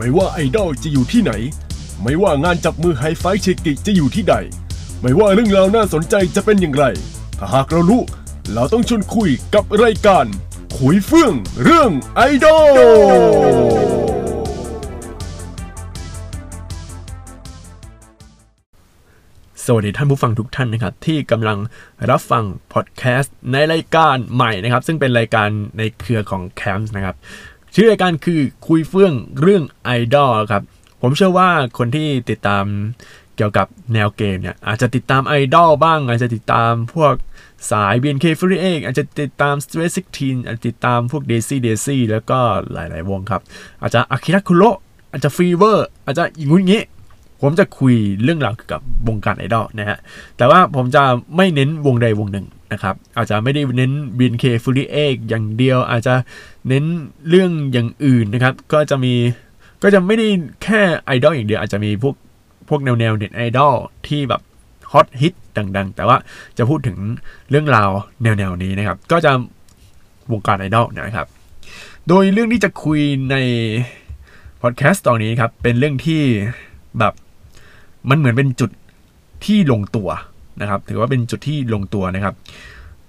ไม่ว่าไอดอลจะอยู่ที่ไหน ไม่ว่างานจับมือไฮไฟเชกิจะอยู่ที่ใด ไม่ว่าเรื่องราวน่าสนใจจะเป็นอย่างไร ถ้าหากเรารู้ เราต้องชวนคุยกับรายการ คุยเฟื่องเรื่องไอดอลสวัสดีท่านผู้ฟังทุกท่านนะครับที่กำลังรับฟังพอดแคสต์ในรายการใหม่นะครับ ซึ่งเป็นรายการในเครือของแคมป์นะครับ ชื่อรายการคือคุยเฟื่องเรื่องไอดอลครับ ผมเชื่อว่าคนที่ติดตามเกี่ยวกับแนวเกมเนี่ย อาจจะติดตามไอดอลบ้าง อาจจะติดตามพวกสาย BNK48 อาจจะติดตาม Stray 16อาจจะติดตามพวก Daisy Daisy แล้วก็หลาย ๆ วงครับ อาจจะ Akira-Kuro อาจจะ FEVER อาจจะอย่างงี้ ผมจะคุยเรื่องราวเกี่ยวกับวงการไอดอลนะฮะ แต่ว่าผมจะไม่เน้นวงใดวงหนึ่งนะครับ อาจจะไม่ได้เน้น BNK48 อย่างเดียว อาจจะเน้นเรื่องอย่างอื่นนะครับ ก็จะมีก็จะไม่ได้แค่ไอดอลอย่างเดียว อาจจะมีพวกพวกแนวแนวเน็ตไอดอลที่แบบฮอตฮิตดัง ๆ แต่ว่าจะพูดถึงเรื่องราวแนวๆนี้นะครับ ก็จะวงการไอดอลนะครับ โดยเรื่องที่จะคุยในพอดแคสต์ตอนนี้ครับ เป็นเรื่องที่แบบ มันเหมือนเป็นจุดที่ลงตัวนะครับ ถือว่าเป็นจุดที่ลงตัวนะครับ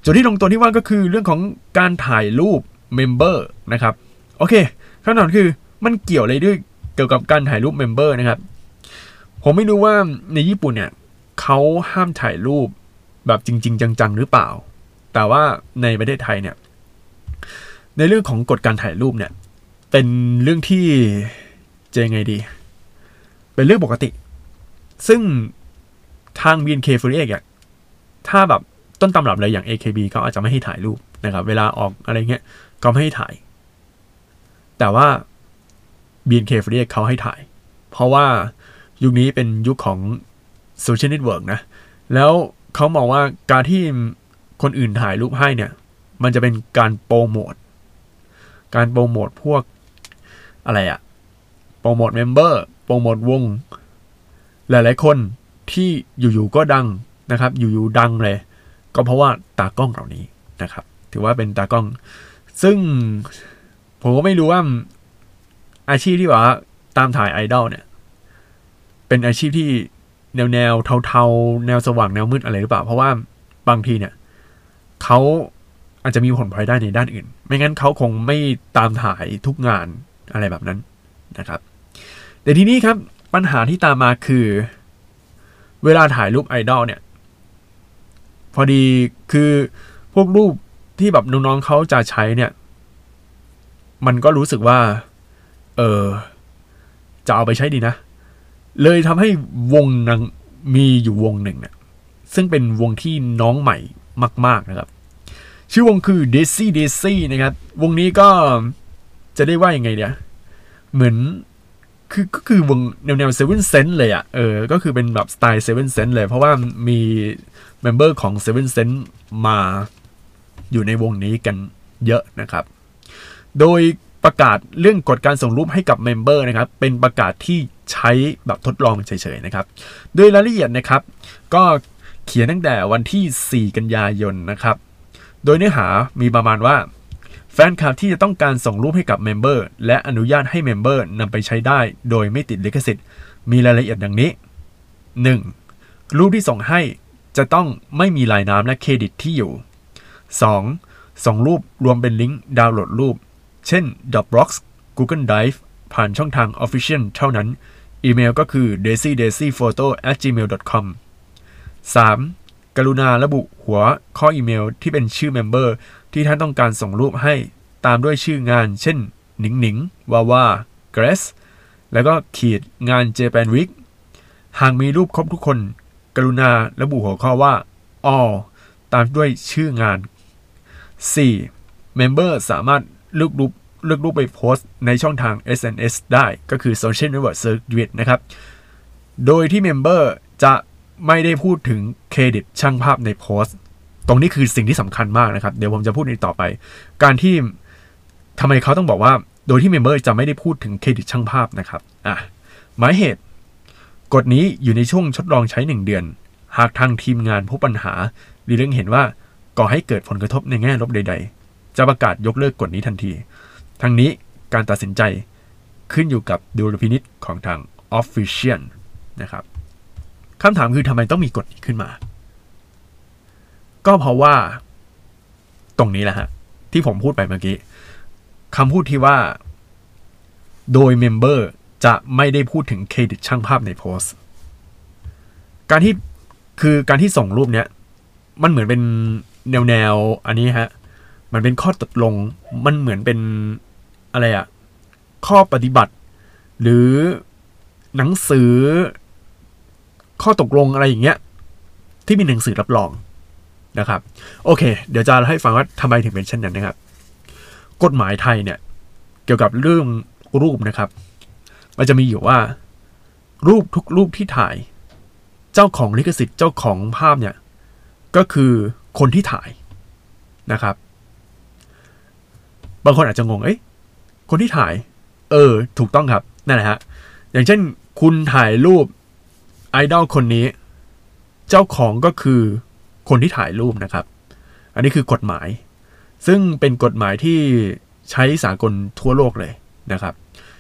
จุดที่ลงตัวที่ว่าก็คือเรื่องของการถ่ายรูป member นะครับ โอเคคำถามคือมันเกี่ยวอะไรด้วยเกี่ยวกับการถ่ายรูป member นะครับ ผมไม่รู้ว่าในญี่ปุ่นเนี่ยเขาห้ามถ่ายรูปแบบจริง ๆ จัง ๆ หรือเปล่า แต่ว่าในประเทศไทยเนี่ย ในเรื่องของกฎการถ่ายรูปเนี่ย เป็นเรื่องที่จะยังไงดี เป็นเรื่องปกติ ซึ่งทาง BNK48 อะถ้าแบบต้นตำรับเลยอย่าง AKB เขาอาจจะไม่ให้ถ่ายรูปนะครับ เวลาออกอะไรเงี้ยก็ไม่ให้ถ่าย แต่ว่า BNK48 เขาให้ถ่าย เพราะว่ายุคนี้เป็นยุคของ social network นะ แล้วเขามองว่าการที่คนอื่นถ่ายรูปให้เนี่ย มันจะเป็นการโปรโมท การโปรโมทพวกอะไรอะโปรโมท member โปรโมทวง หลายๆ คนที่อยู่ๆก็ดังนะครับ อยู่ๆดังเลย ก็เพราะว่าตากล้องเหล่านี้นะครับ ถือว่าเป็นตากล้อง ซึ่งผมก็ไม่รู้ว่าอาชีพที่ว่าตามถ่ายไอดอลเนี่ย เป็นอาชีพที่แนวแนวเทาๆ แนวสว่างแนวมืดอะไรหรือเปล่า เพราะว่าบางทีเนี่ยเขาอาจจะมีผลพลอยได้ในด้านอื่น ไม่งั้นเขาคงไม่ตามถ่ายทุกงานอะไรแบบนั้นนะครับ แต่ทีนี้ครับ ปัญหาที่ตามมาคือ เวลาถ่ายรูปไอดอลเนี่ย พอดีคือพวกรูปที่แบบน้องๆเขาจะใช้เนี่ย มันก็รู้สึกว่า เออจะเอาไปใช้ดีนะ เลยทำให้วงนังมีอยู่วงหนึ่งเนี่ยซึ่งเป็นวงที่น้องใหม่มาก ๆนะครับ ชื่อวงคือ Daisy Daisy นะครับ วงนี้ก็จะได้ว่ายังไงเนี่ยเหมือน คือก็คือวงแนวแนว 7th Sense เลยอะเออก็คือเป็นแบบสไตล์ 7th Sense เลย เพราะว่ามี member ของ 7th Sense มาอยู่ในวงนี้กันเยอะนะครับ โดยประกาศเรื่องกฎการส่งรูปให้กับ member นะครับ เป็นประกาศที่ใช้แบบทดลองเฉยๆนะครับ โดยรายละเอียดนะครับ ก็เขียนตั้งแต่วันที่ 4 กันยายนนะครับ โดยเนื้อหามีประมาณว่า แฟนคลับที่จะต้องการส่งรูปให้กับ member และอนุญาตให้ member นำไปใช้ได้โดยไม่ติดลิขสิทธิ์ มีรายละเอียดดังนี้ 1. รูปที่ส่งให้จะต้องไม่มีลายน้ำและเครดิตที่อยู่ 2. ส่งรูปรวมเป็นลิงก์ดาวน์โหลดรูป เช่น Dropbox Google Drive ผ่านช่องทาง Official เท่านั้น อีเมลก็คือ daisy daisy photo at gmail com 3. กรุณาระบุหัวข้ออีเมลที่เป็นชื่อ member ที่ท่านต้องการส่งรูปให้ตามด้วยชื่องาน เช่น หนิงหนิงวาวาเกรสแล้วก็ขีดงาน Japan Week หากมีรูปครบทุกคน กรุณาระบุหัวข้อว่า all ตามด้วยชื่องาน 4. member สามารถเลือกรูปเลือกรูปไปโพสต์ในช่องทาง SNS ได้ก็คือ Social Network Service นะครับ โดยที่ member จะ ไม่ได้พูดถึงเครดิตช่างภาพในโพสต์ ตรงนี้คือสิ่งที่สำคัญมากนะครับ เดี๋ยวผมจะพูดในต่อไป การที่ทำไมเขาต้องบอกว่า โดยที่ member จะไม่ได้พูดถึงเครดิตช่างภาพนะครับอะหมายเหตุ กฎนี้อยู่ในช่วงทดลองใช้ 1 เดือน หากทางทีมงานพบปัญหา หรือเรื่องเห็นว่าก่อให้เกิดผลกระทบในแง่ลบใด ๆ จะประกาศยกเลิกกฎนี้ทันที ทั้งนี้การตัดสินใจขึ้นอยู่กับดุลพินิษของทาง Official นะครับ คำถามคือทำไมต้องมีกฎนี้ขึ้นมา ก็เพราะว่า ตรงนี้แหละฮะ ที่ผมพูดไปเมื่อกี้คำพูดที่ว่า โดยเมมเบอร์จะไม่ได้พูดถึงเครดิตช่างภาพในโพสต์การที่คือการที่ส่งรูปเนี้ย มันเหมือนเป็นแนวแนวอันนี้ฮะ มันเป็นข้อตกลง มันเหมือนเป็นอะไรอะข้อปฏิบัติ หรือหนังสือ ข้อตกลงอะไรอย่างเงี้ยที่มีหนังสือรับรองนะครับ โอเค เดี๋ยวจะให้ฟังว่าทำไมถึงเป็นเช่นนั้นนะครับ กฎหมายไทยเนี่ย เกี่ยวกับเรื่องรูปนะครับ มันจะมีอยู่ว่า รูปทุกรูปที่ถ่าย เจ้าของลิขสิทธิ์เจ้าของภาพเนี่ย ก็คือคนที่ถ่ายนะครับ บางคนอาจจะงงเอ้ยคนที่ถ่าย เออ ถูกต้องครับนั่นแหละฮะอย่างเช่น คุณถ่ายรูป ไอดอลคนนี้ เจ้าของก็คือคนที่ถ่ายรูปนะครับ อันนี้คือกฎหมาย ซึ่งเป็นกฎหมายที่ใช้สากลทั่วโลกเลยนะครับ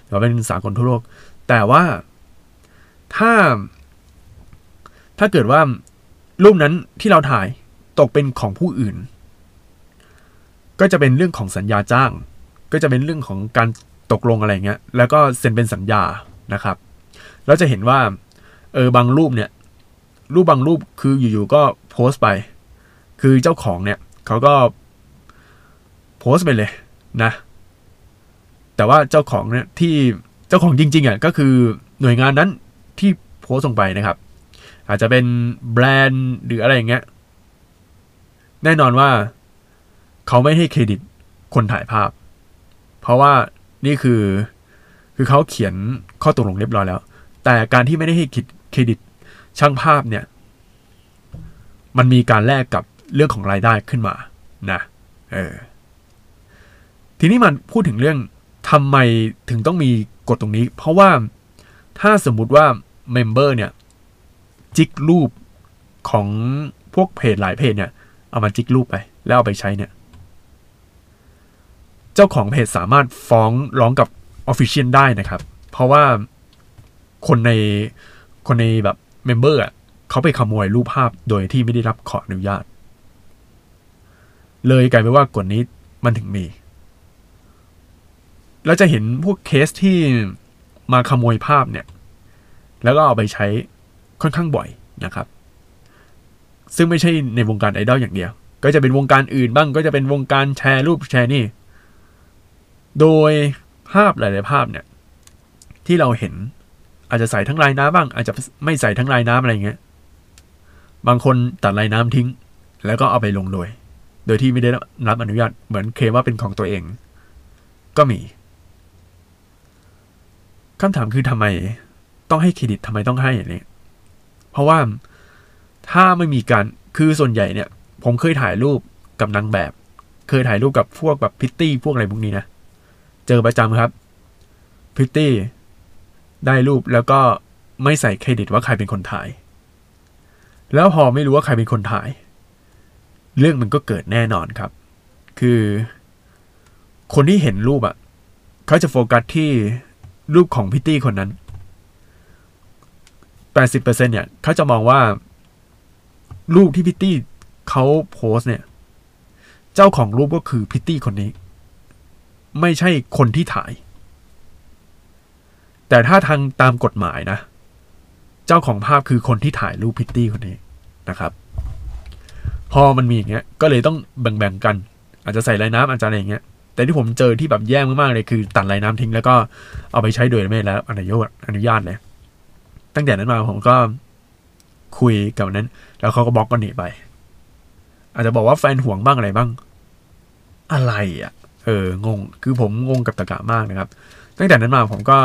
ถือเป็นสากลทั่วโลก แต่ว่าถ้า ถ้าเกิดว่ารูปนั้นที่เราถ่ายตกเป็นของผู้อื่น ก็จะเป็นเรื่องของสัญญาจ้าง ก็จะเป็นเรื่องของการตกลงอะไรเงี้ย แล้วก็เซ็นเป็นสัญญานะครับเราจะเห็นว่า เออบางรูปเนี่ย รูปบางรูปคืออยู่ๆก็โพสต์ไป คือเจ้าของเนี่ยเขาก็โพสต์ไปเลยนะ แต่ว่าเจ้าของเนี่ยที่เจ้าของจริงๆอะก็คือหน่วยงานนั้นที่โพสต์ลงไปนะครับ อาจจะเป็นแบรนด์หรืออะไรอย่างเงี้ยแน่นอนว่าเขาไม่ให้เครดิตคนถ่ายภาพ เพราะว่านี่คือคือเขาเขียนข้อตกลงเรียบร้อยแล้ว แต่การที่ไม่ได้ให้ เครดิตช่างภาพเนี่ย มันมีการแลกกับเรื่องของรายได้ขึ้นมานะเออทีนี้มันพูดถึงเรื่องทำไมถึงต้องมีกฎตรงนี้ เพราะว่าถ้าสมมุติว่า member เนี่ย จิกรูปของพวกเพจหลายเพจเนี่ย เอามาจิกรูปไป แล้วเอาไปใช้เนี่ย เจ้าของเพจสามารถฟ้องร้องกับ official ได้นะครับ เพราะว่าคนใน คนในแบบ member อะเขาไปขโมยรูปภาพโดยที่ไม่ได้รับขออนุญาต เลยกลายเป็นว่ากฎนี้มันถึงมีแล้วจะเห็นพวกเคสที่มาขโมยภาพเนี่ย แล้วก็เอาไปใช้ค่อนข้างบ่อยนะครับ ซึ่งไม่ใช่ในวงการไอดอลอย่างเดียว ก็จะเป็นวงการอื่นบ้าง ก็จะเป็นวงการแชร์รูปแชร์นี่ โดยภาพหลาย ๆ ภาพเนี่ย ที่เราเห็น อาจจะใส่ทั้งลายน้ำบ้าง อาจจะไม่ใส่ทั้งลายน้ำอะไรเงี้ย บางคนตัดลายน้ำทิ้ง แล้วก็เอาไปลงโดย โดยที่ไม่ได้รับอนุญาตเหมือนเคลมว่าเป็นของตัวเอง ก็มีคำถามคือทำไมต้องให้เครดิตทำไมต้องให้อย่างนี้เพราะว่าถ้าไม่มีการคือส่วนใหญ่เนี่ย ผมเคยถ่ายรูปกับนางแบบ เคยถ่ายรูปกับพวกแบบพิตตี้พวกอะไรพวกนี้นะ เจอประจำครับ พิตตี้ ได้รูปแล้วก็ไม่ใส่เครดิตว่าใครเป็นคนถ่าย แล้วพอไม่รู้ว่าใครเป็นคนถ่าย เรื่องมันก็เกิดแน่นอนครับ คือ คนที่เห็นรูปอะ่ะเขาจะโฟกัสที่รูปของพิตตี้คนนั้น 80%เนี่ยเขาจะมองว่ารูปที่พิตตี้เขาโพสเนี่ย เจ้าของรูปก็คือพิตตี้คนนี้ ไม่ใช่คนที่ถ่าย แต่ถ้าทางตามกฎหมายนะ เจ้าของภาพคือคนที่ถ่ายรูปพิตตี้คนนี้นะครับ พอมันมีอย่างเงี้ย ก็เลยต้องแบ่งๆกัน อาจจะใส่ลายน้ำอาจจะอะไรอย่างเงี้ย แต่ที่ผมเจอที่แบบแย่มากๆเลยคือตัดลายน้ำทิ้งแล้วก็เอาไปใช้โดยไม่แล้วอนุญาตอนุญาตเลย ตั้งแต่นั้นมาผมก็คุยกับนั้น แล้วเขาก็บล็อกกันหนีไป อาจจะบอกว่าแฟนห่วงบ้างอะไรบ้าง อะไรอะ เอองง คือผมงงกับตะกะมากนะครับ ตั้งแต่นั้นมาผมก็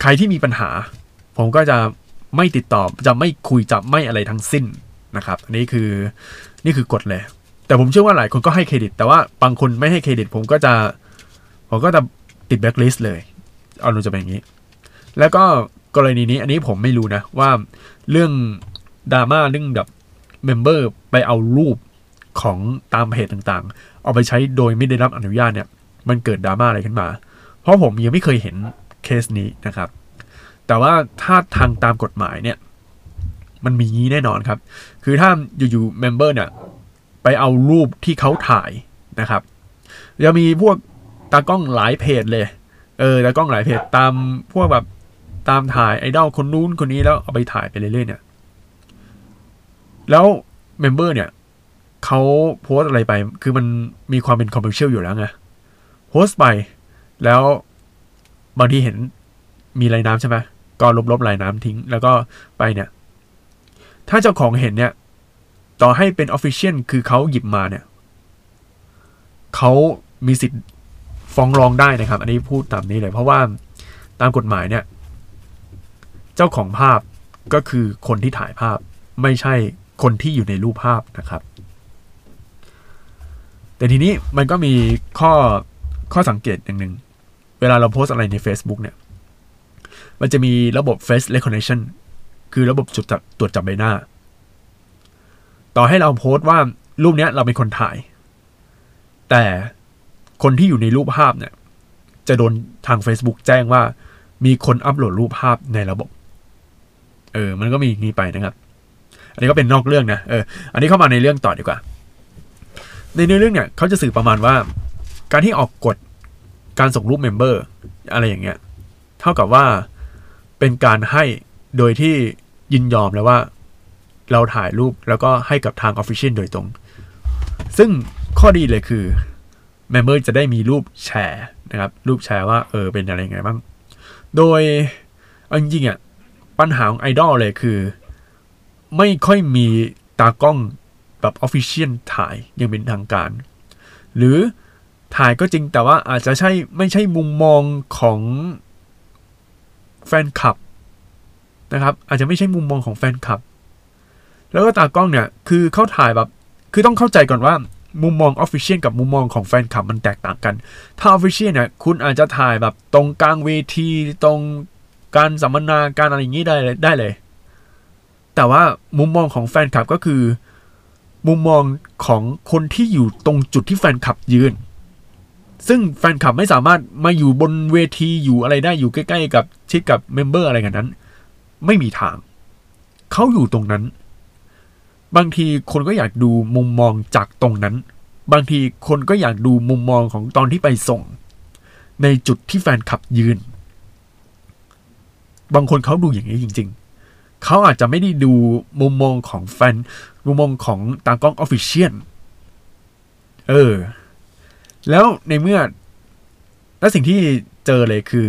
ใครที่มีปัญหา ผมก็จะไม่ติดต่อจะไม่คุยจะไม่อะไรทั้งสิ้นนะครับอันนี้คือนี่คือกฎเลย แต่ผมเชื่อว่าหลายคนก็ให้เครดิต แต่ว่าบางคนไม่ให้เครดิต ผมก็จะผมก็จะติดแบ็คลิสต์เลยเอาหนูจะเป็นอย่างนี้ แล้วก็กรณีนี้อันนี้ผมไม่รู้นะว่าเรื่องดราม่าเรื่องแบบ member ไปเอารูปของตามเพจต่างๆ เอาไปใช้โดยไม่ได้รับอนุญาตเนี่ย มันเกิดดราม่าอะไรขึ้นมา เพราะผมยังไม่เคยเห็น เคสนี้นะครับ แต่ว่าถ้าทางตามกฎหมายเนี่ย มันมีงี้แน่นอนครับ คือถ้าอยู่ๆเมมเบอร์เนี่ยไปเอารูปที่เขาถ่ายนะครับจะมีพวกตากล้องหลายเพจเลย เออตากล้องหลายเพจตามพวกแบบตามถ่ายไอดอลคนนู้นคนนี้แล้วเอาไปถ่ายไปเรื่อยๆเนี่ย แล้ว member เนี่ยเขาโพสอะไรไป คือมันมีความเป็น commercial อยู่แล้วไง โพสไป แล้ว บางทีเห็นมีลายน้ำใช่ไหมก็ลบๆลายน้ำทิ้ง แล้วก็ไปเนี่ย ถ้าเจ้าของเห็นเนี่ย ต่อให้เป็น official คือเขาหยิบมาเนี่ยเขามีสิทธิ์ฟ้องร้องได้นะครับ อันนี้พูดตามนี้เลย เพราะว่าตามกฎหมายเนี่ย เจ้าของภาพก็คือคนที่ถ่ายภาพไม่ใช่คนที่อยู่ในรูปภาพนะครับ แต่ทีนี้มันก็มีข้อข้อสังเกตอย่างหนึ่ง เวลาเราโพสอะไรใน Facebook เนี่ย มันจะมีระบบ Face Recognition คือระบบจุดจับตรวจจับใบหน้า ต่อให้เราโพสต์ว่ารูปเนี้ยเราเป็นคนถ่าย แต่คนที่อยู่ในรูปภาพเนี่ย จะโดนทาง Facebook แจ้งว่ามีคนอัปโหลดรูปภาพในระบบ เออ มันก็มีนี้ไปนะครับ อันนี้ก็เป็นนอกเรื่องนะ เออ อันนี้เข้ามาในเรื่องต่อดีกว่า ในเนื้อเรื่องเนี่ยเขาจะสื่อประมาณว่า การที่ออกกฎ การส่งรูป member อะไรอย่างเงี้ย เท่ากับว่าเป็นการให้โดยที่ยินยอมแล้วว่า เราถ่ายรูปแล้วก็ให้กับทาง official โดยตรง ซึ่งข้อดีเลยคือ member จะได้มีรูปแชร์นะครับ รูปแชร์ว่าเออเป็นอะไรยังไงบ้าง โดยเอาจริงๆอะปัญหาของไอดอลเลยคือ ไม่ค่อยมีตากล้องแบบ official ถ่ายยังเป็นทางการ หรือ ถ่ายก็จริงแต่ว่าอาจจะใช่ไม่ใช่มุมมองของแฟนคลับนะครับ อาจจะไม่ใช่มุมมองของแฟนคลับ แล้วก็ตากล้องเนี่ย คือเขาถ่ายแบบ คือต้องเข้าใจก่อนว่ามุมมอง official กับมุมมองของแฟนคลับมันแตกต่างกัน ถ้า official เนี่ยคุณอาจจะถ่ายแบบตรงกลางเวทีตรงการสัมมนาการอะไรอย่างนี้ได้เลยได้เลย แต่ว่ามุมมองของแฟนคลับก็คือ มุมมองของคนที่อยู่ตรงจุดที่แฟนคลับยืน ซึ่งแฟนคลับไม่สามารถมาอยู่บนเวทีอยู่อะไรได้อยู่ใกล้ๆกับชิดกับ member อะไรกันนั้น ไม่มีทาง เขาอยู่ตรงนั้น บางทีคนก็อยากดูมุมมองจากตรงนั้น บางทีคนก็อยากดูมุมมองของตอนที่ไปส่ง ในจุดที่แฟนคลับยืน บางคนเขาดูอย่างนี้จริง ๆ เขาอาจจะไม่ได้ดูมุมมองของแฟน มุมมองของตากล้อง official เออ แล้วในเมื่อ และสิ่งที่เจอเลยคือ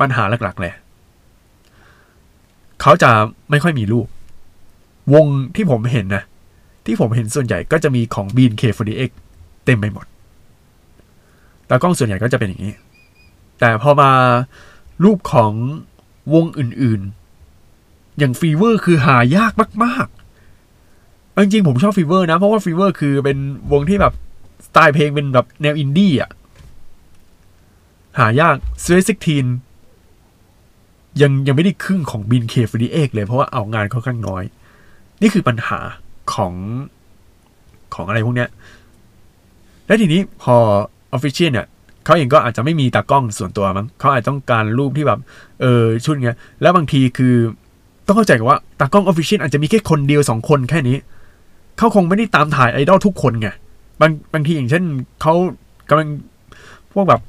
ปัญหาหลักๆเลยเขาจะไม่ค่อยมีรูปวงที่ผมเห็นนะ ที่ผมเห็นส่วนใหญ่ก็จะมีของ BNK48 เต็มไปหมดตากล้องส่วนใหญ่ก็จะเป็นอย่างนี้ แต่พอมารูปของวงอื่นๆ อย่าง FEVER คือหายากมากๆจริงๆผมชอบ FEVER นะ เพราะว่า FEVER คือเป็นวงที่แบบ สไตล์เพลงเป็นแบบแนวอินดี้อะ หายากสเวซิกทีนยังยังไม่ได้ครึ่งของบินเคฟดีเอกเลยเพราะว่าเอางานค่อนข้างน้อย นี่คือปัญหาของของอะไรพวกเนี้ย และทีนี้พอออฟฟิเชียลเนี่ยเขาเองก็อาจจะไม่มีตากล้องส่วนตัวมั้งเขาอาจต้องการรูปที่แบบ เออชุดเงี้ย แล้วบางทีคือต้องเข้าใจกันว่าตากล้องออฟฟิเชียลอาจจะมีแค่คนเดียวสองคนแค่นี้ เขาคงไม่ได้ตามถ่ายไอดอลทุกคนไง บางบางทีอย่างเช่นเขากำลังพวกแบบ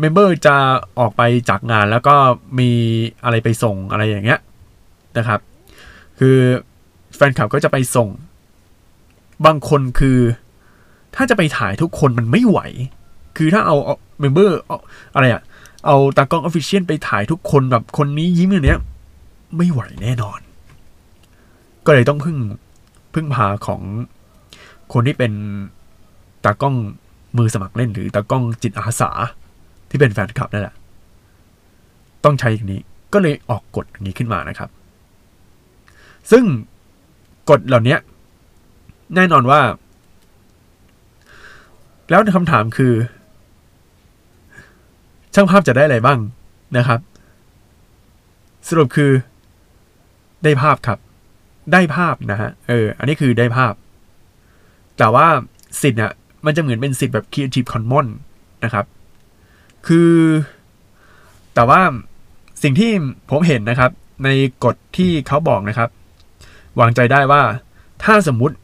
member จะออกไปจากงานแล้วก็มีอะไรไปส่งอะไรอย่างเงี้ยนะครับ คือแฟนคลับก็จะไปส่ง บางคนคือ ถ้าจะไปถ่ายทุกคนมันไม่ไหว คือถ้าเอา member อะไรอะเอาตากล้อง official ไปถ่ายทุกคนแบบคนนี้ยิ้มอย่างเนี้ย ไม่ไหวแน่นอน ก็เลยต้องพึ่งพึ่งพาของ คนที่เป็นตากล้องมือสมัครเล่นหรือตากล้องจิตอาสาที่เป็นแฟนคลับนั่นแหละ ต้องใช้อย่างนี้ก็เลยออกกฎอย่างนี้ขึ้นมานะครับ ซึ่งกฎเหล่านี้แน่นอนว่า แล้วคำถามคือ ช่างภาพจะได้อะไรบ้างนะครับ สรุปคือได้ภาพครับ ได้ภาพนะฮะเออ อันนี้คือได้ภาพ แต่ว่าสิทธิ์เนี่ยมันจะเหมือนเป็นสิทธิ์แบบ Creative Commons นะครับ คือแต่ว่าสิ่งที่ผมเห็นนะครับ ในกฎที่เขาบอกนะครับ วางใจได้ว่าถ้าสมมุติ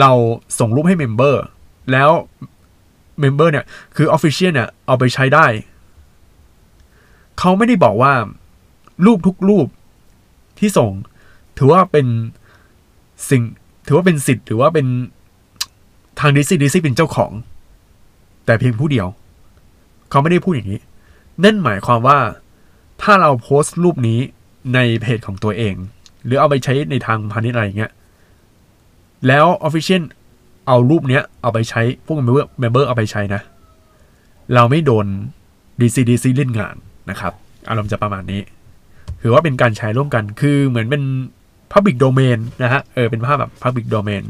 เราส่งรูปให้ member แล้ว member เนี่ย คือ official เนี่ยเอาไปใช้ได้ เขาไม่ได้บอกว่า รูปทุกรูปที่ส่ง ถือว่าเป็นสิ่ง ถือว่าเป็นสิทธิ์ถือว่าเป็นทาง Daisy Daisy เป็นเจ้าของ แต่เพียงผู้เดียว เขาไม่ได้พูดอย่างนี้ นั่นหมายความว่า ถ้าเราโพสต์รูปนี้ในเพจของตัวเอง หรือเอาไปใช้ในทางพาณิชย์อะไรอย่างเงี้ย แล้ว Official เอารูปเนี้ยเอาไปใช้พวก member member เอาไปใช้นะ เราไม่โดน DC DC เล่นงานนะครับ อารมณ์จะประมาณนี้ ถือว่าเป็นการใช้ร่วมกันคือเหมือนเป็น Public Domain นะฮะ เออ เป็นภาพแบบ Public Domain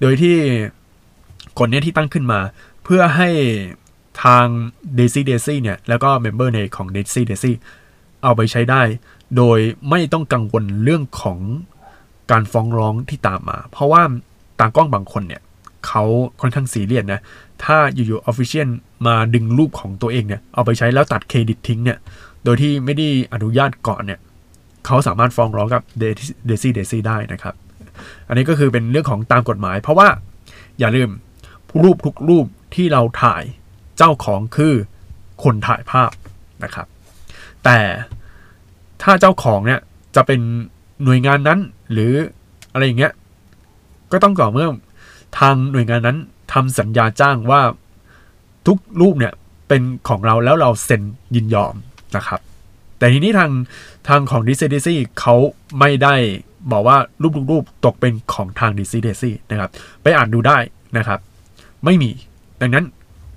โดยที่คนเนี้ยที่ตั้งขึ้นมา เพื่อให้ทาง Daisy Daisy เนี่ย แล้วก็ Member ในของ Daisy Daisy เอาไปใช้ได้ โดยไม่ต้องกังวลเรื่องของการฟ้องร้องที่ตามมา เพราะว่าตากล้องบางคนเนี่ยเขาค่อนข้างซีเรียสนะ ถ้าอยู่ๆ Official มาดึงรูปของตัวเองเนี่ย เอาไปใช้แล้วตัดเครดิตทิ้งเนี่ย โดยที่ไม่ได้อนุญาตก่อนเนี่ย เขาสามารถฟ้องร้องกับ Daisy Daisy ได้นะครับ อันนี้ก็คือเป็นเรื่องของตามกฎหมาย เพราะว่าอย่าลืมรูปทุกรูปที่เราถ่ายเจ้าของคือคนถ่ายภาพนะครับ แต่ถ้าเจ้าของเนี่ยจะเป็นหน่วยงานนั้นหรืออะไรอย่างเงี้ยก็ต้องก่อเมื่อทางหน่วยงานนั้นทำสัญญาจ้างว่าทุกรูปเนี่ยเป็นของเราแล้วเราเซ็นยินยอมนะครับ แต่ทีนี้ทางทางของ d c d c เขาไม่ได้บอกว่ารูปทุกรูปตกเป็นของทาง d c d c นะครับ ไปอ่านดูได้นะครับ ไม่มี ดังนั้น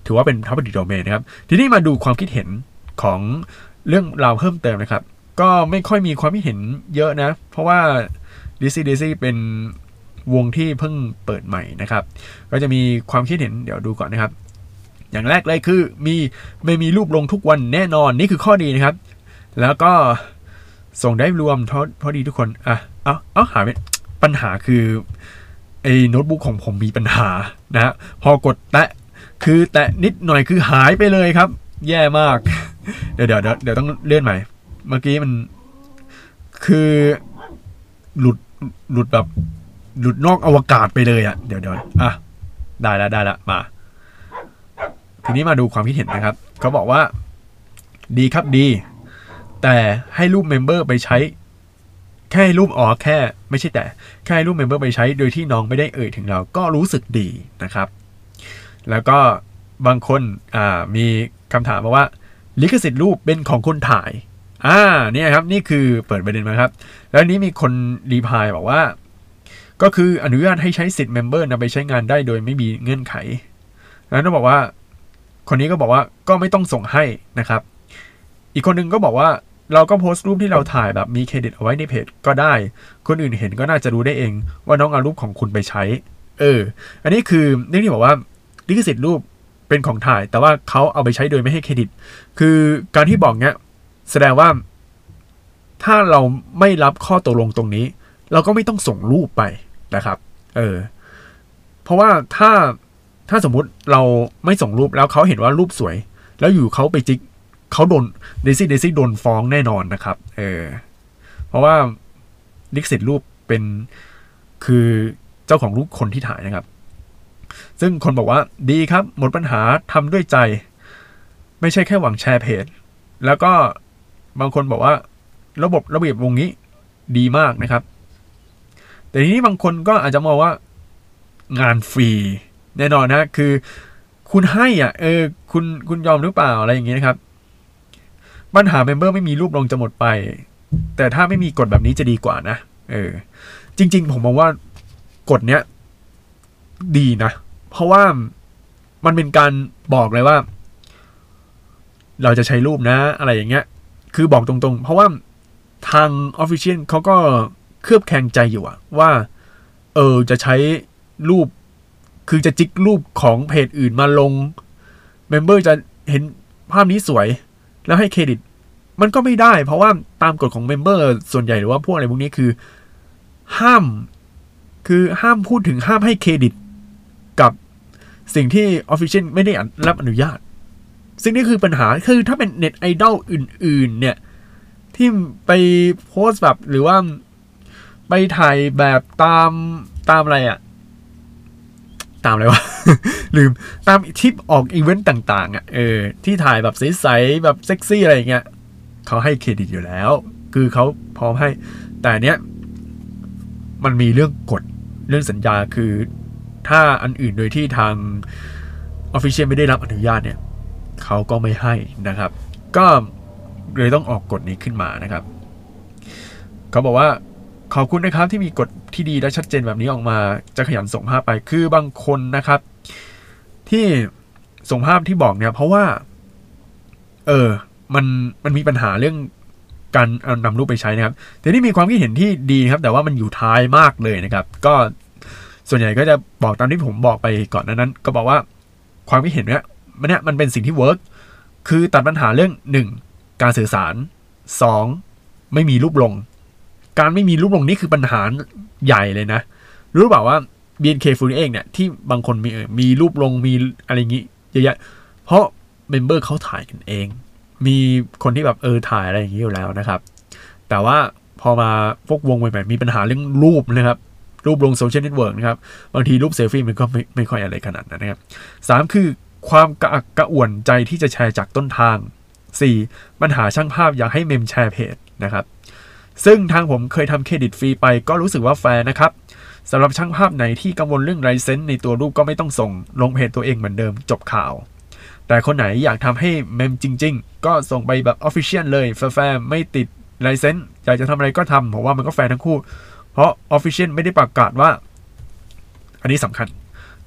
ถือว่าเป็น public domain นะครับ ทีนี้มาดูความคิดเห็นของเรื่องราวเพิ่มเติมนะครับ ก็ไม่ค่อยมีความคิดเห็นเยอะนะ เพราะว่า DC DC เป็นวงที่เพิ่งเปิดใหม่นะครับ ก็จะมีความคิดเห็นเดี๋ยวดูก่อนนะครับ อย่างแรกเลยคือมีไม่มีรูปลงทุกวันแน่นอนนี่คือข้อดีนะครับ แล้วก็ส่งได้รวมเท่าพอดีทุกคน อะ เอาเอาหาไม่ปัญหาคือไอ้โน้ตบุ๊กของผมมีปัญหานะฮะพอกดแตะคือแตะนิดหน่อยคือหายไปเลยครับ แย่มากเดี๋ยวเดี๋ยวเดี๋ยวเดี๋ยวต้องเลื่อนใหม่ เมื่อกี้มัน คือหลุดหลุดแบบ หลุดนอกอวกาศไปเลยอะ่ะ เดี๋ยวเดี๋ยวอะ ได้แล้วได้แล้วมา ทีนี้มาดูความคิดเห็นนะครับ เขาบอกว่า ดีครับดี แต่ให้รูป member ไปใช้ แค่รูปอ๋อแค่ ไม่ใช่แต่ แค่ให้รูป member ไปใช้ โดยที่น้องไม่ได้เอ่ยถึงเราก็รู้สึกดีนะครับ แล้วก็บางคนมีคำถามมาว่า ลิขสิทธิ์รูปเป็นของคนถ่ายอ่าเนี่ยครับนี่คือเปิดประเด็นมาครับ แล้วนี้มีคน reply บอกว่า ก็คืออนุญาตให้ใช้สิทธิ์ member นำไปใช้งานได้โดยไม่มีเงื่อนไข แล้วต้องบอกว่า คนนี้ก็บอกว่าก็ไม่ต้องส่งให้นะครับ อีกคนนึงก็บอกว่า เราก็โพสต์รูปที่เราถ่ายแบบมีเครดิตเอาไว้ในเพจก็ได้ คนอื่นเห็นก็น่าจะรู้ได้เอง ว่าน้องเอารูปของคุณไปใช้ เออ อันนี้คือเรื่องที่บอกว่าลิขสิทธิ์รูปเป็นของถ่าย แต่ว่าเขาเอาไปใช้โดยไม่ให้เครดิต คือการที่บอกเนี้ยแสดงว่า ถ้าเราไม่รับข้อตกลงตรงนี้ เราก็ไม่ต้องส่งรูปไปนะครับ เออ เพราะว่าถ้าถ้าสมมุติเราไม่ส่งรูปแล้วเขาเห็นว่ารูปสวย แล้วอยู่เขาไปจิก เขาโดนเดซี่เดซี่โดนฟ้องแน่นอนนะครับ เออ เพราะว่าลิขสิทธิ์รูปเป็นคือเจ้าของรูปคนที่ถ่ายนะครับ ซึ่งคนบอกว่าดีครับ หมดปัญหาทำด้วยใจ ไม่ใช่แค่หวังแชร์เพจ แล้วก็บางคนบอกว่า ระบบระเบียบวงนี้ดีมากนะครับ แต่ทีนี้บางคนก็อาจจะมองว่างานฟรีแน่นอนนะคือ คุณให้อะเออคุณคุณยอมหรือเปล่าอะไรอย่างเงี้ยนะครับ ปัญหาเมมเบอร์ไม่มีรูปลงจะหมดไป แต่ถ้าไม่มีกฎแบบนี้จะดีกว่านะ เออ จริง ๆ ผมมองว่ากฎเนี้ยดีนะ เพราะว่ามันเป็นการบอกเลยว่า เราจะใช้รูปนะ อะไรอย่างเงี้ย คือบอกตรงๆ เพราะว่าทาง official เขาก็เคลือบแคลงใจอยู่อะว่า เออจะใช้รูป คือจะจิกรูปของเพจอื่นมาลง member จะเห็นภาพนี้สวย แล้วให้เครดิต มันก็ไม่ได้ เพราะว่าตามกฎของ member ส่วนใหญ่หรือว่าพวกอะไรพวกนี้คือ ห้าม คือห้ามพูดถึงห้ามให้เครดิต กับสิ่งที่ official ไม่ได้รับอนุญาต ซึ่งนี่คือปัญหาคือถ้าเป็น net idol อื่น ๆ เนี่ย ที่ไปโพสแบบหรือว่าไปถ่ายแบบตามตามอะไรอะตามอะไรวะ ลืมตามทริปออกอีเวนต์ต่างๆอะเออที่ถ่ายแบบใสๆแบบเซ็กซี่อะไรเงี้ยเขาให้เครดิตอยู่แล้ว คือเขาพร้อมให้ แต่เนี้ยมันมีเรื่องกฎเรื่องสัญญาคือถ้าอันอื่นโดยที่ทางออฟฟิเชียลไม่ได้รับอนุญาตเนี่ยเขาก็ไม่ให้นะครับ ก็เลยต้องออกกฎนี้ขึ้นมานะครับ เขาบอกว่าขอบคุณนะครับที่มีกฎที่ดีและชัดเจนแบบนี้ออกมา จะขยันส่งภาพไปคือบางคนนะครับ ที่ส่งภาพที่บอกเนี่ย เพราะว่า เออ มันมันมีปัญหาเรื่องการเอานำรูปไปใช้นะครับแต่นี่มีความคิดเห็นที่ดีครับ แต่ว่ามันอยู่ท้ายมากเลยนะครับ ก็ส่วนใหญ่ก็จะบอกตามที่ผมบอกไปก่อนนั้น ก็บอกว่าความคิดเห็นเนี้ยมันเนี้ยมันเป็นสิ่งที่เวิร์กคือตัดปัญหาเรื่องหนึ่งการสื่อสารสองไม่มีรูปลง การไม่มีรูปลงนี่คือปัญหาใหญ่เลยนะ รู้เปล่าว่า BNK48 เนี่ยที่บางคนมีมีรูปลงมีอะไรอย่างงี้เยอะแยะเพราะ member เขาถ่ายกันเอง มีคนที่แบบเออถ่ายอะไรอย่างนี้อยู่แล้วนะครับ แต่ว่าพอมาพวกวงใหม่ๆมีปัญหาเรื่องรูปนะครับ รูปลง social network นะครับ บางทีรูปเซลฟี่มันก็ไม่ไม่ค่อยอะไรขนาดนั้นนะครับสามคือความกระอักกระอ่วนใจที่จะแชร์จากต้นทาง 4. ปัญหาช่างภาพอยากให้เมมแชร์เพจนะครับ ซึ่งทางผมเคยทำเครดิตฟรีไปก็รู้สึกว่าแฟร์นะครับ สำหรับช่างภาพไหนที่กังวลเรื่อง license ในตัวรูปก็ไม่ต้องส่ง ลงเพจตัวเองเหมือนเดิมจบข่าว แต่คนไหนอยากทำให้เมมจริง ๆ ก็ส่งไปแบบ official เลยแฟร์ไม่ติด license อยากจะทำอะไรก็ทำผมว่ามันก็แฟร์ทั้งคู่ เพราะ official ไม่ได้ประกาศว่า อันนี้สำคัญ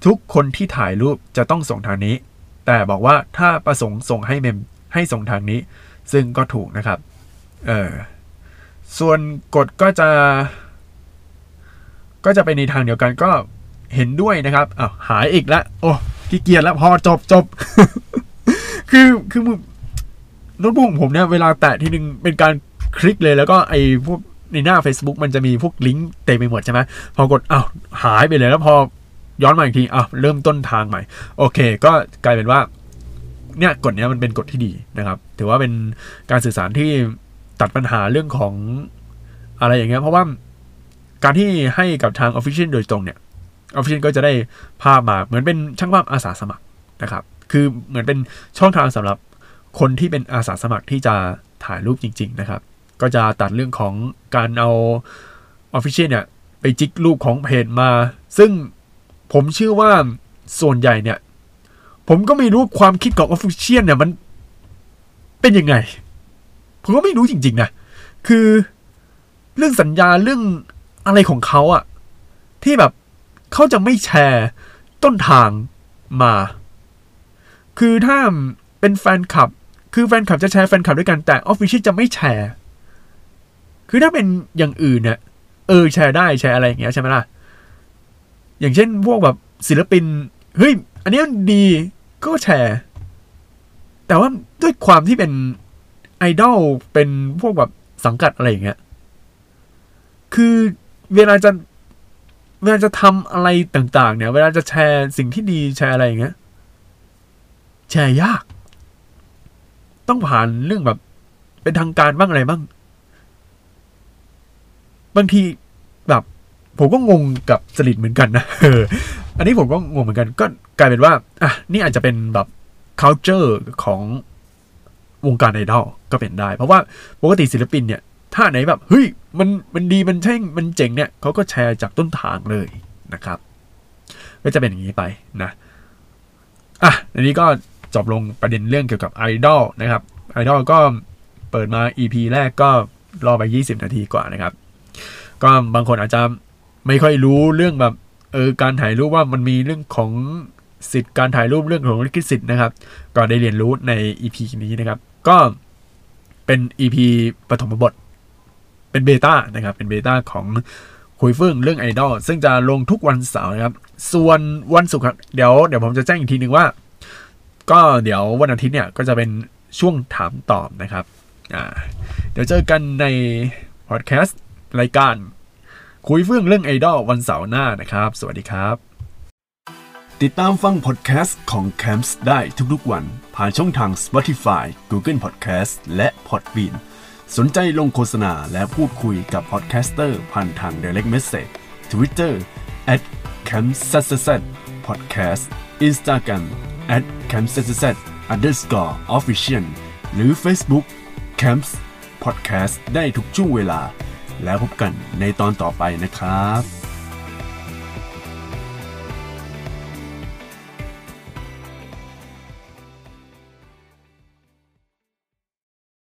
ทุกคนที่ถ่ายรูปจะต้องส่งทางนี้ แต่บอกว่าถ้าประสงค์ส่งให้เมมให้ส่งทางนี้ ซึ่งก็ถูกนะครับ เออส่วนกฎก็จะ ก็จะไปในทางเดียวกันก็เห็นด้วยนะครับอ้าวหายอีกแล้วโอ้ขี้เกียจแล้วพอจบจบคือคือมือโน้ตบุ๊กของผมเนี่ยเวลาแตะทีนึงเป็นการคลิกเลยแล้วก็ไอ้พวกในหน้า Facebook มันจะมีพวกลิงก์เต็มไปหมดใช่ไหมพอกดอ้าวหายไปเลยแล้วพอย้อนมาอีกทีอ้าวเริ่มต้นทางใหม่ โอเค ก็กลายเป็นว่า เนี่ยกฎเนี้ยมันเป็นกฎที่ดีนะครับ ถือว่าเป็นการสื่อสารที่ตัดปัญหาเรื่องของอะไรอย่างเงี้ยเพราะว่า การที่ให้กับทาง official โดยตรงเนี่ย official ก็จะได้ภาพมาเหมือนเป็นช่างภาพอาสาสมัครนะครับ คือเหมือนเป็นช่องทางสำหรับคนที่เป็นอาสาสมัครที่จะถ่ายรูปจริง ๆ นะครับ ก็จะตัดเรื่องของการเอา official เนี่ยไปจิกรูปของเพจมา ซึ่งผมเชื่อว่าส่วนใหญ่เนี่ย ผมก็ไม่รู้ความคิดของ official เนี่ยมันเป็นยังไง ผมก็ไม่รู้จริง ๆ นะ คือเรื่องสัญญาเรื่อง อะไรของเขาอะที่แบบเขาจะไม่แชร์ต้นทางมา คือถ้าเป็นแฟนคลับ คือแฟนคลับจะแชร์แฟนคลับด้วยกันแต่ official จะไม่แชร์ คือถ้าเป็นอย่างอื่นเนี่ยเออแชร์ได้แชร์อะไรอย่างเงี้ยใช่ไหมล่ะ อย่างเช่นพวกแบบศิลปิน เฮ้ย อันนี้มันดีก็แชร์ แต่ว่าด้วยความที่เป็นไอดอลเป็นพวกแบบสังกัดอะไรอย่างเงี้ย คือ เวลาจะเวลาจะทำอะไรต่าง ๆ เนี่ย เวลาจะแชร์สิ่งที่ดีแชร์อะไรอย่างเงี้ยแชร์ยาก ต้องผ่านเรื่องแบบ เป็นทางการบ้างอะไรบ้าง บางทีแบบ ผมก็งงกับสลิดเหมือนกันนะอออันนี้ผมก็งงเหมือนกัน ก็กลายเป็นว่าอะนี่อาจจะเป็นแบบ culture ของวงการไอดอลก็เป็นได้ เพราะว่าปกติศิลปินเนี่ย ถ้าไหนแบบเฮ้ยมันมันดีมันใช่มันเจ๋งเนี่ยเขาก็แชร์จากต้นทางเลยนะครับ ก็จะเป็นอย่างนี้ไปนะอะอันนี้ก็จบลงประเด็นเรื่องเกี่ยวกับไอดอลนะครับไอดอลก็เปิดมา EP แรกก็รอไป 20 นาทีกว่านะครับ ก็บางคนอาจจะไม่ค่อยรู้เรื่องแบบเออการถ่ายรูปว่ามันมีเรื่องของสิทธิ์การถ่ายรูปเรื่องของลิขสิทธิ์นะครับ ก็ได้เรียนรู้ใน EP นี้นะครับ ก็เป็น EP ปฐมบท เป็นเบต้านะครับ เป็นเบต้าของคุยเฟื่องเรื่องไอดอลซึ่งจะลงทุกวันเสาร์นะครับ ส่วนวันศุกร์ครับเดี๋ยวเดี๋ยวผมจะแจ้งอีกทีหนึ่งว่า ก็เดี๋ยววันอาทิตย์เนี่ยก็จะเป็นช่วงถามตอบนะครับอ่าเดี๋ยวเจอกันในพอดแคสต์รายการคุยเฟื่องเรื่องไอดอลวันเสาร์หน้านะครับ สวัสดีครับ ติดตามฟังพอดแคสต์ของ Camps ได้ทุกๆวัน ผ่านช่องทาง Spotify, Google Podcast และ Podbean สนใจลงโฆษณาและพูดคุยกับ podcaster ผ่านทาง Direct Message Twitter at c a m p s s podcast Instagram at c a m p s s underscore official หรือ Facebook Camps Podcast ได้ทุกช่วงเวลา แล้วพบกันในตอนต่อไปนะครับ